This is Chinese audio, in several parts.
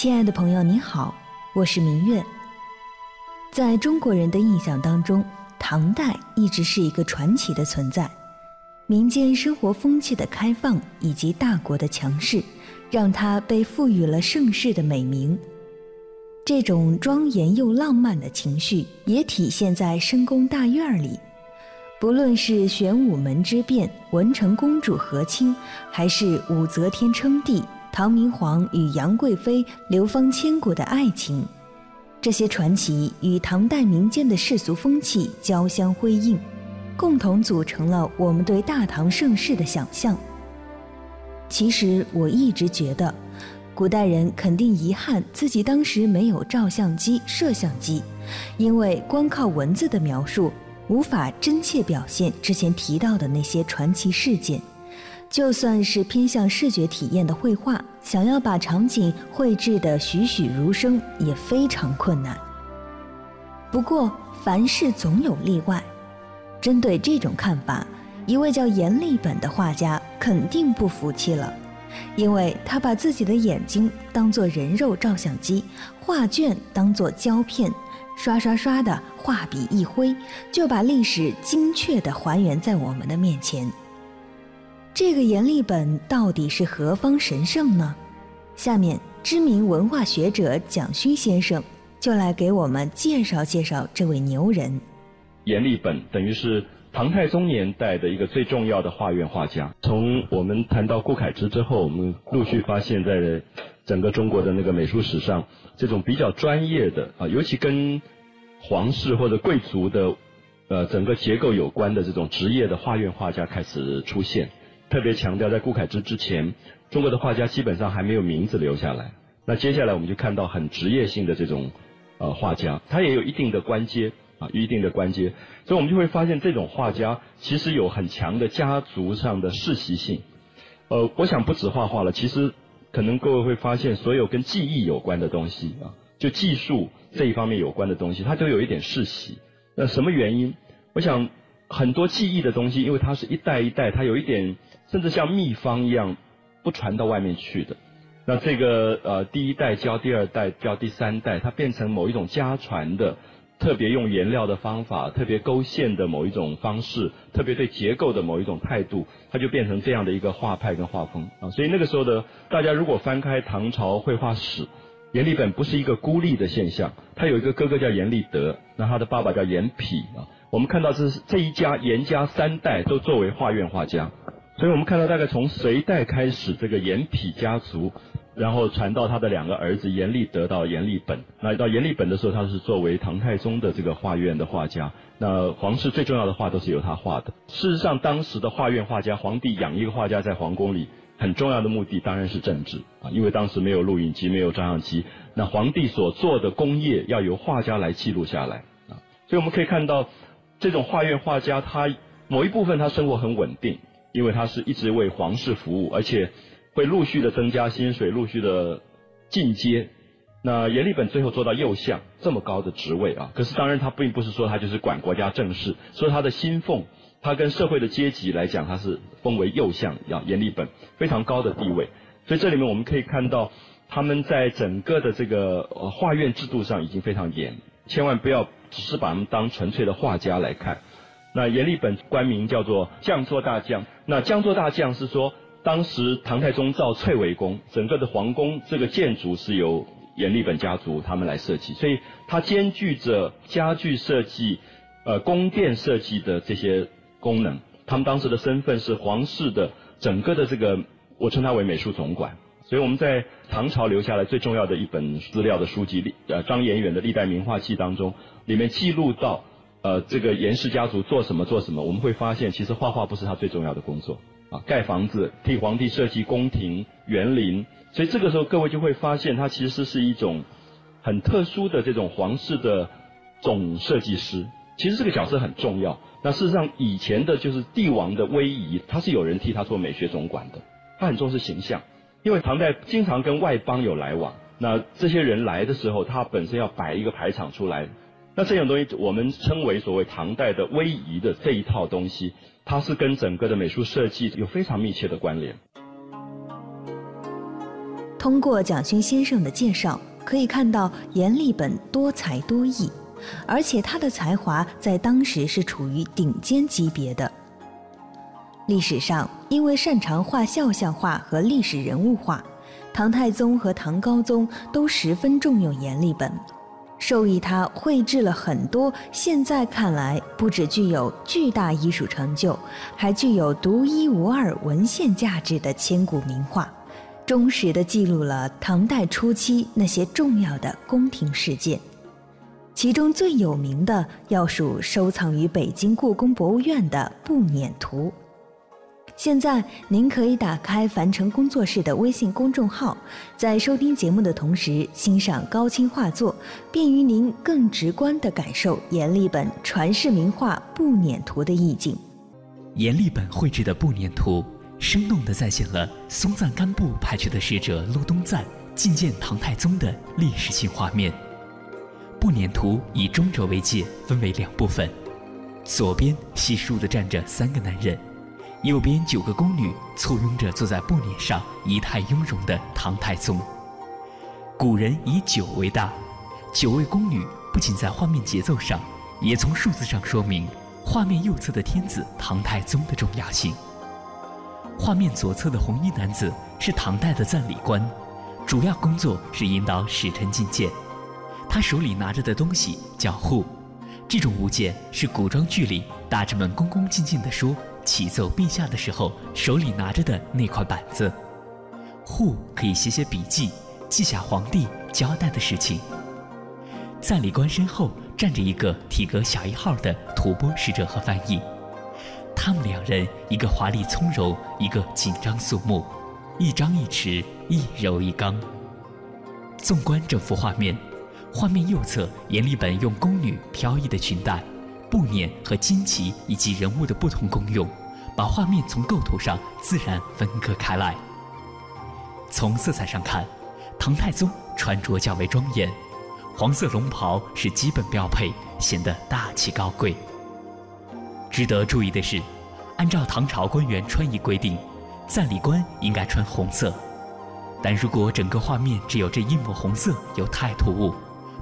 亲爱的朋友，你好，我是明月。在中国人的印象当中，唐代一直是一个传奇的存在。民间生活风气的开放以及大国的强势，让它被赋予了盛世的美名。这种庄严又浪漫的情绪，也体现在深宫大院里。不论是玄武门之变、文成公主和亲，还是武则天称帝。唐明皇与杨贵妃流芳千古的爱情，这些传奇与唐代民间的世俗风气交相辉映，共同组成了我们对大唐盛世的想象。其实我一直觉得，古代人肯定遗憾自己当时没有照相机、摄像机，因为光靠文字的描述，无法真切表现之前提到的那些传奇事件。就算是偏向视觉体验的绘画，想要把场景绘制得栩栩如生，也非常困难。不过，凡事总有例外。针对这种看法，一位叫阎立本的画家肯定不服气了，因为他把自己的眼睛当作人肉照相机，画卷当作胶片，刷刷刷的画笔一挥，就把历史精确地还原在我们的面前。这个阎立本到底是何方神圣呢？下面知名文化学者蒋勋先生就来给我们介绍介绍这位牛人。阎立本等于是唐太宗年代的一个最重要的画院画家。从我们谈到顾恺之之后，我们陆续发现，在整个中国的那个美术史上，这种比较专业的啊，尤其跟皇室或者贵族的呃整个结构有关的这种职业的画院画家开始出现。特别强调，在顾恺之之前，中国的画家基本上还没有名字留下来。那接下来我们就看到很职业性的这种呃画家，他也有一定的官阶啊，一定的官阶，所以我们就会发现这种画家其实有很强的家族上的世袭性。呃，我想不止画画了，其实可能各位会发现，所有跟技艺有关的东西啊，就技术这一方面有关的东西，它都有一点世袭。那什么原因？我想很多记忆的东西，因为它是一代一代，它有一点。甚至像秘方一样，不传到外面去的。那这个呃，第一代教第二代教第三代，它变成某一种家传的，特别用颜料的方法，特别勾线的某一种方式，特别对结构的某一种态度，它就变成这样的一个画派跟画风啊。所以那个时候的大家如果翻开唐朝绘画史，阎立本不是一个孤立的现象，他有一个哥哥叫阎立德，那他的爸爸叫阎丕啊。我们看到这是这一家严家三代都作为画院画家。所以我们看到，大概从隋代开始，这个阎丕家族，然后传到他的两个儿子阎立德到阎立本。那到阎立本的时候，他是作为唐太宗的这个画院的画家。那皇室最重要的画都是由他画的。事实上，当时的画院画家，皇帝养一个画家在皇宫里，很重要的目的当然是政治啊，因为当时没有录影机，没有照相机，那皇帝所做的工业要由画家来记录下来啊。所以我们可以看到，这种画院画家，他某一部分他生活很稳定。因为他是一直为皇室服务，而且会陆续的增加薪水，陆续的进阶。那阎立本最后做到右相这么高的职位啊，可是当然他并不是说他就是管国家政事，所以他的薪俸，他跟社会的阶级来讲，他是封为右相，要阎立本非常高的地位。所以这里面我们可以看到，他们在整个的这个画院制度上已经非常严，千万不要只是把他们当纯粹的画家来看。那阎立本官名叫做将作大将。那将作大将是说，当时唐太宗造翠微宫，整个的皇宫这个建筑是由阎立本家族他们来设计，所以它兼具着家具设计、呃宫殿设计的这些功能。他们当时的身份是皇室的整个的这个，我称他为美术总管。所以我们在唐朝留下来最重要的一本资料的书籍，呃张延远的《历代名画记》当中，里面记录到。呃，这个严氏家族做什么做什么，我们会发现，其实画画不是他最重要的工作啊，盖房子、替皇帝设计宫廷、园林，所以这个时候各位就会发现，他其实是一种很特殊的这种皇室的总设计师。其实这个角色很重要。那事实上，以前的就是帝王的威仪，他是有人替他做美学总管的，他很重视形象，因为唐代经常跟外邦有来往，那这些人来的时候，他本身要摆一个排场出来。那这种东西，我们称为所谓唐代的威仪的这一套东西，它是跟整个的美术设计有非常密切的关联。通过蒋勋先生的介绍，可以看到阎立本多才多艺，而且他的才华在当时是处于顶尖级别的。历史上，因为擅长画肖像画和历史人物画，唐太宗和唐高宗都十分重用阎立本。授意他绘制了很多现在看来不只具有巨大艺术成就，还具有独一无二文献价值的千古名画，忠实地记录了唐代初期那些重要的宫廷事件。其中最有名的要数收藏于北京故宫博物院的《步辇图》。现在您可以打开凡城工作室的微信公众号，在收听节目的同时欣赏高清画作，便于您更直观地感受阎立本传世名画《步辇图》的意境。阎立本绘制的《步辇图》，生动地再现了松赞干布派去的使者陆东赞觐见唐太宗的历史性画面。《步辇图》以中轴为界，分为两部分，左边稀疏地站着三个男人。右边九个宫女簇拥着坐在布辇上，仪态雍容的唐太宗。古人以九为大，九位宫女不仅在画面节奏上，也从数字上说明画面右侧的天子唐太宗的重要性。画面左侧的红衣男子是唐代的赞礼官，主要工作是引导使臣觐见。他手里拿着的东西叫户，这种物件是古装剧里大臣们恭恭敬敬地说。启奏陛下的时候，手里拿着的那块板子，户可以写写笔记，记下皇帝交代的事情。赞礼官身后站着一个体格小一号的吐蕃使者和翻译，他们两人一个华丽从容，一个紧张肃穆，一张一弛，一柔一刚。纵观整幅画面，画面右侧阎立本用宫女飘逸的裙带。布面和旌旗以及人物的不同功用，把画面从构图上自然分割开来。从色彩上看，唐太宗穿着较为庄严，黄色龙袍是基本标配，显得大气高贵。值得注意的是，按照唐朝官员穿衣规定，赞礼官应该穿红色，但如果整个画面只有这一抹红色，又太突兀，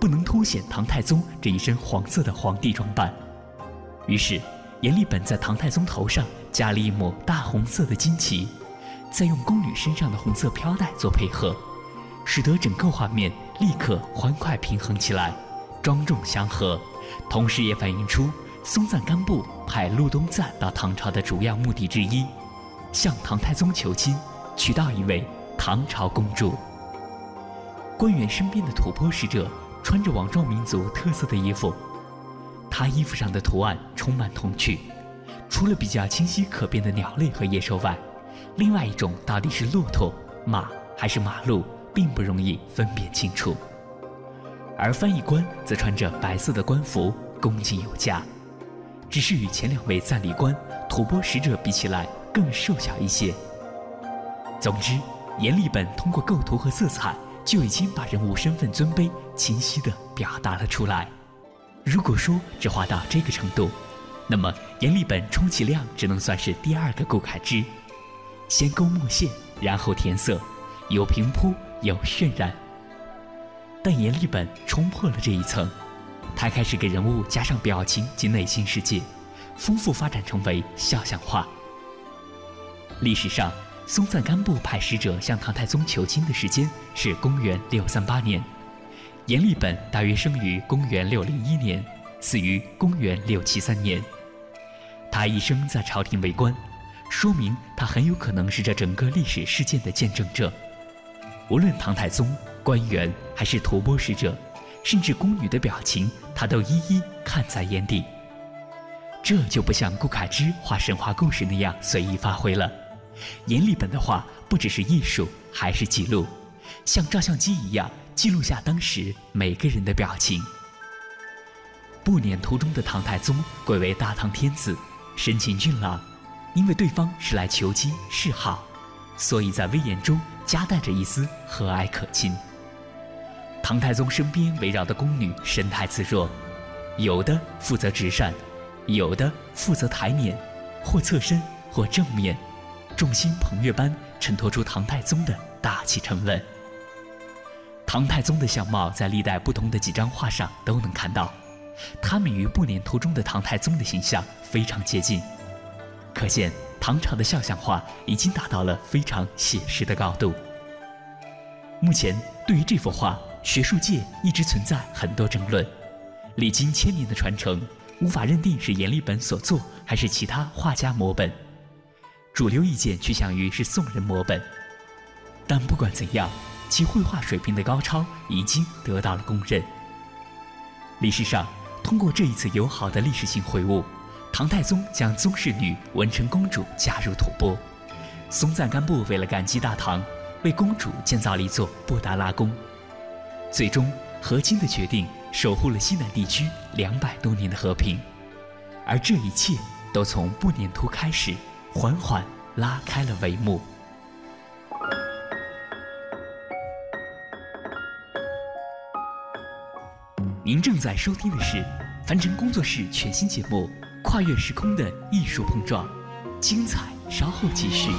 不能凸显唐太宗这一身黄色的皇帝装扮。于是，阎立本在唐太宗头上加了一抹大红色的旌旗，再用宫女身上的红色飘带做配合，使得整个画面立刻欢快平衡起来，庄重祥和。同时，也反映出松赞干布派陆东赞到唐朝的主要目的之一，向唐太宗求亲，娶到一位唐朝公主。官员身边的吐蕃使者穿着网状民族特色的衣服。他衣服上的图案充满童趣，除了比较清晰可辨的鸟类和野兽外，另外一种到底是骆驼、马还是马鹿，并不容易分辨清楚。而翻译官则穿着白色的官服，恭敬有加，只是与前两位赞礼官、吐蕃使者比起来更瘦小一些。总之，阎立本通过构图和色彩，就已经把人物身份尊卑清晰地表达了出来。如果说只画到这个程度，那么阎立本充其量只能算是第二个顾恺之，先勾墨线，然后填色，有平铺，有渲染。但阎立本冲破了这一层，他开始给人物加上表情及内心世界，丰富发展成为肖像画。历史上，松赞干布派使者向唐太宗求亲的时间是公元六三八年。阎立本大约生于公元六零一年，死于公元六七三年。他一生在朝廷为官，说明他很有可能是这整个历史事件的见证者。无论唐太宗、官员还是吐蕃使者，甚至宫女的表情，他都一一看在眼底。这就不像顾恺之画神话故事那样随意发挥了。阎立本的画不只是艺术，还是记录，像照相机一样。记录下当时每个人的表情。步辇途中的唐太宗贵为大唐天子，神情俊朗，因为对方是来求亲示好，所以在威严中夹带着一丝和蔼可亲。唐太宗身边围绕的宫女神态自若，有的负责执扇，有的负责抬辇，或侧身，或正面，众星捧月般衬托出唐太宗的大气沉稳。唐太宗的相貌在历代不同的几张画上都能看到，他们与步辇图中的唐太宗的形象非常接近，可见唐朝的肖像画已经达到了非常写实的高度。目前，对于这幅画，学术界一直存在很多争论，历经千年的传承，无法认定是阎立本所作还是其他画家摹本。主流意见趋向于是宋人摹本，但不管怎样，其绘画水平的高超已经得到了公认。历史上，通过这一次友好的历史性会晤，唐太宗将宗室女文成公主嫁入吐蕃，松赞干布为了感激大唐。为公主建造了一座布达拉宫，最终和亲的决定守护了西南地区两百多年的和平，而这一切都从布念图开始，缓缓拉开了帷幕。您正在收听的是凡尘工作室全新节目《跨越时空的艺术碰撞》，精彩稍后继续。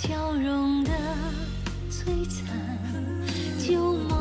笑容的璀璨旧梦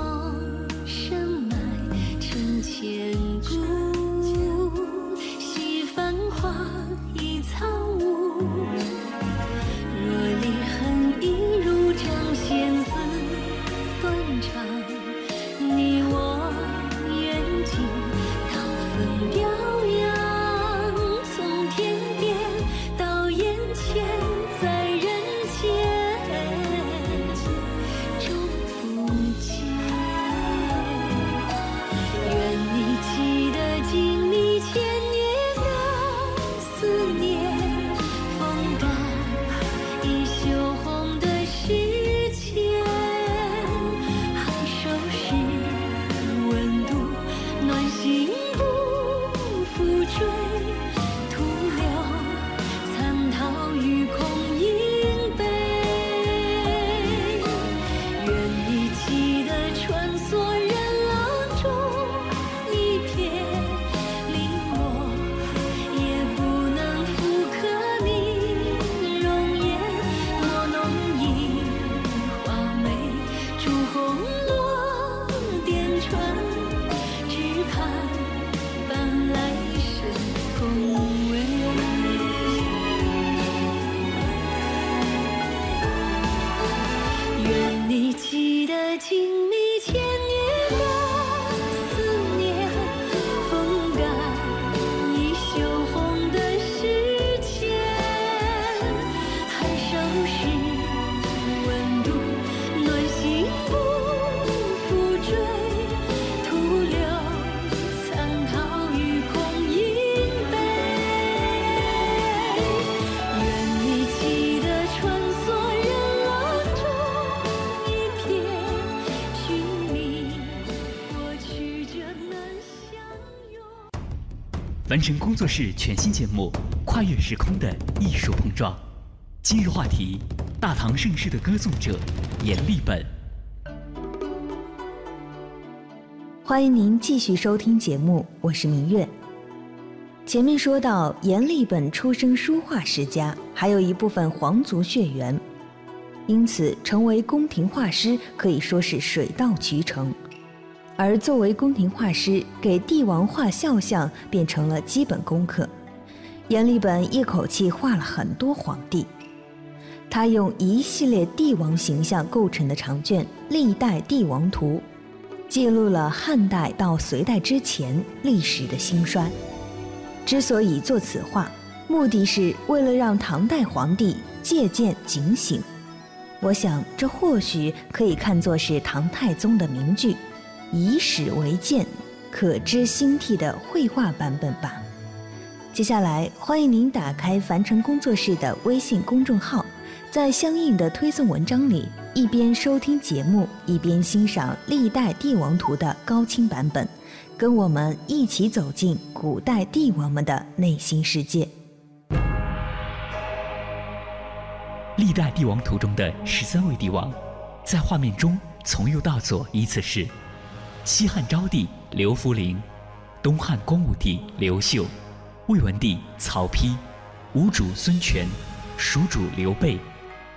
凡尘工作室全新节目《跨越时空的艺术碰撞》，今日话题：大唐盛世的歌颂者阎立本。欢迎您继续收听节目，我是明月。前面说到，阎立本出生书画世家，还有一部分皇族血缘，因此成为宫廷画师可以说是水到渠成。而作为宫廷画师，给帝王画肖像变成了基本功课。阎立本一口气画了很多皇帝，他用一系列帝王形象构成的长卷《历代帝王图》，记录了汉代到隋代之前历史的兴衰。之所以做此画，目的是为了让唐代皇帝借鉴警醒。我想，这或许可以看作是唐太宗的名句。以史为鉴，可知兴替的绘画版本吧。接下来，欢迎您打开凡尘工作室的微信公众号，在相应的推送文章里，一边收听节目，一边欣赏《历代帝王图》的高清版本，跟我们一起走进古代帝王们的内心世界。《历代帝王图》中的十三位帝王，在画面中从右到左依次是。西汉昭帝刘弗陵，东汉光武帝刘秀，魏文帝曹丕，吴主孙权，蜀主刘备，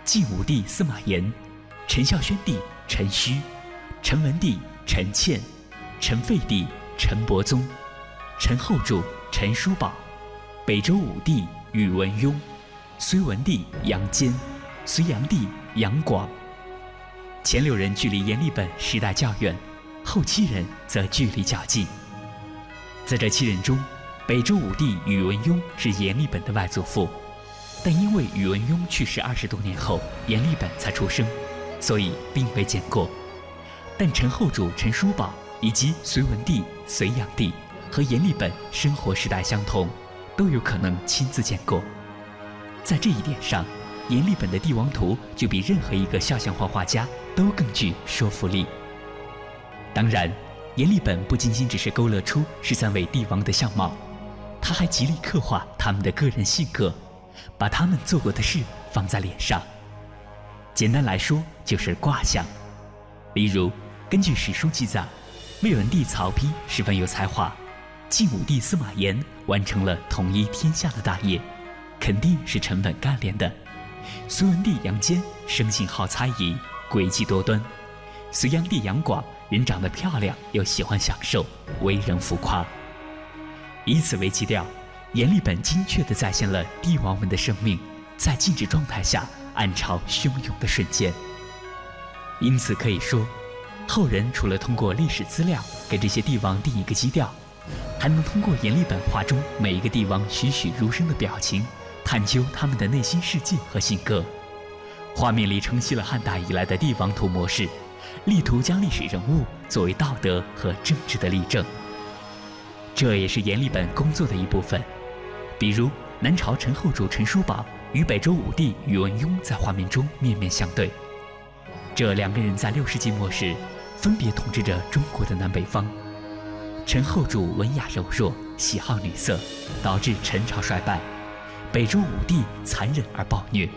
晋武帝司马炎，陈孝宣帝陈顼，陈文帝陈倩，陈废帝陈伯宗，陈后主陈叔宝，北周武帝宇文邕，隋文帝杨坚，隋炀帝杨广。前六人距离阎立本时代较远。后七人则距离较近。在这七人中，北周武帝宇文邕是阎立本的外祖父，但因为宇文邕去世二十多年后，阎立本才出生，所以并未见过。但陈后主陈叔宝以及隋文帝隋炀帝和阎立本生活时代相同，都有可能亲自见过。在这一点上，阎立本的帝王图就比任何一个肖像画画家都更具说服力。当然，阎立本不仅仅只是勾勒出十三位帝王的相貌，他还极力刻画他们的个人性格，把他们做过的事放在脸上。简单来说，就是卦象。例如，根据史书记载，魏文帝曹丕十分有才华，晋武帝司马炎完成了统一天下的大业，肯定是沉稳干练的。隋文帝杨坚生性好猜疑，诡计多端。隋炀帝杨广。人长得漂亮又喜欢享受，为人浮夸。以此为基调，阎立本精确地再现了帝王们的生命在静止状态下暗潮汹涌的瞬间。因此可以说，后人除了通过历史资料给这些帝王定一个基调，还能通过阎立本画中每一个帝王栩栩如生的表情，探究他们的内心世界和性格。画面里承袭了汉代以来的帝王图模式。力图将历史人物作为道德和政治的例证，这也是阎立本工作的一部分。比如，南朝陈后主陈叔宝与北周武帝宇文邕在画面中面面相对，这两个人在六世纪末时分别统治着中国的南北方。陈后主文雅柔弱，喜好女色，导致陈朝衰败；北周武帝残忍而暴虐。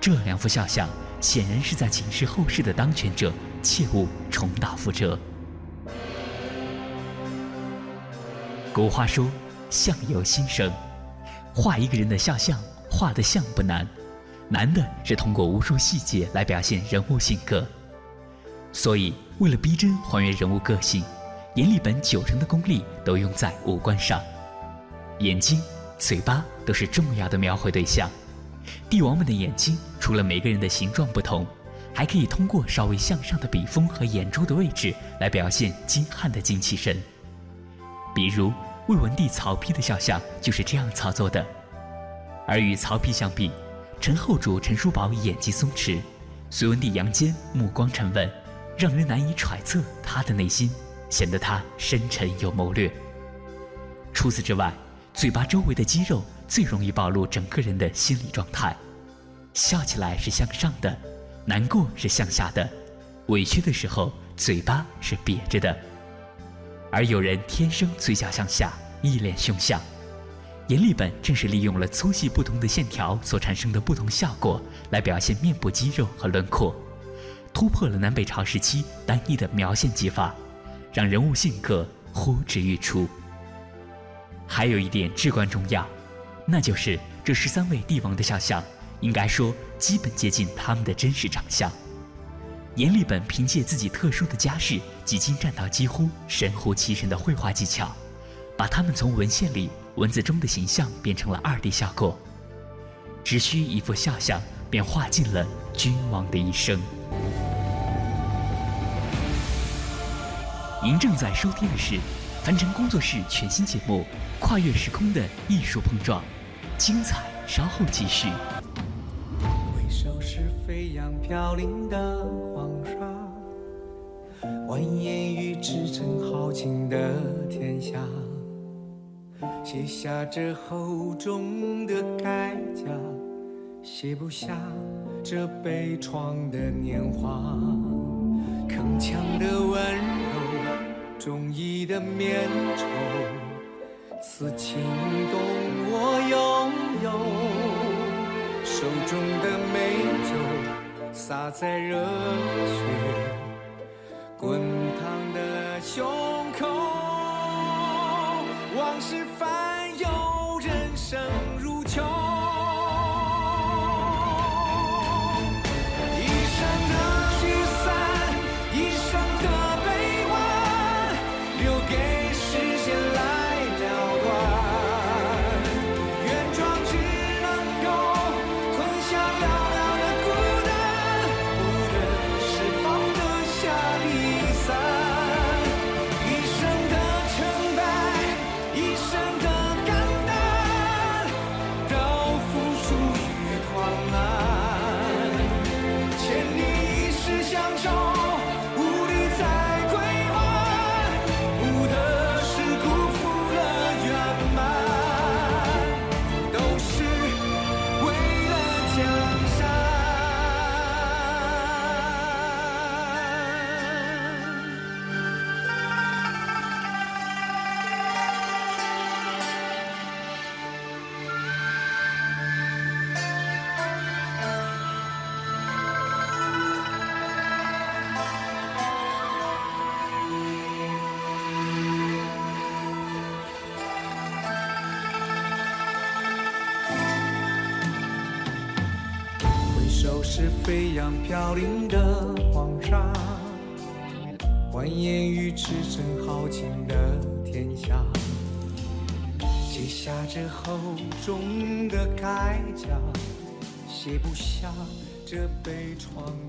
这两幅肖像。显然是在警示后世的当权者切勿重蹈覆辙。古话说：“相由心生。”画一个人的肖像，画的像不难，难的是通过无数细节来表现人物性格。所以，为了逼真还原人物个性，阎立本九成的功力都用在五官上，眼睛、嘴巴都是重要的描绘对象。帝王们的眼睛，除了每个人的形状不同，还可以通过稍微向上的笔锋和眼珠的位置来表现精悍的精气神。比如魏文帝曹丕的肖像就是这样操作的。而与曹丕相比，陈后主陈叔宝眼睛松弛，隋文帝杨坚目光沉稳，让人难以揣测他的内心，显得他深沉有谋略。除此之外，嘴巴周围的肌肉。最容易暴露整个人的心理状态。笑起来是向上的，难过是向下的，委屈的时候嘴巴是瘪着的。而有人天生嘴角向下，一脸凶相，阎立本正是利用了粗细不同的线条所产生的不同效果，来表现面部肌肉和轮廓，突破了南北朝时期单一的描线技法，让人物性格呼之欲出。还有一点至关重要，那就是这十三位帝王的肖像，应该说基本接近他们的真实长相。阎立本凭借自己特殊的家世及精湛到几乎神乎其神的绘画技巧，把他们从文献里。文字中的形象变成了二 D 效果，只需一幅肖像，便画尽了君王的一生。您正在收听的是凡尘工作室全新节目《跨越时空的艺术碰撞》，精彩稍后继续。回首是飞扬飘零的黄沙，蜿蜒于驰骋豪情的天下。写下这厚重的铠甲，写不下这悲怆的年华。铿锵的温柔，忠义的绵绸，此情动我拥有。手中的美酒，洒在热血滚烫的胸口。往事翻涌，人生是飞扬飘零的黄沙，蜿蜒于驰骋豪情的天下，写下这厚重的铠甲，卸不下这悲怆。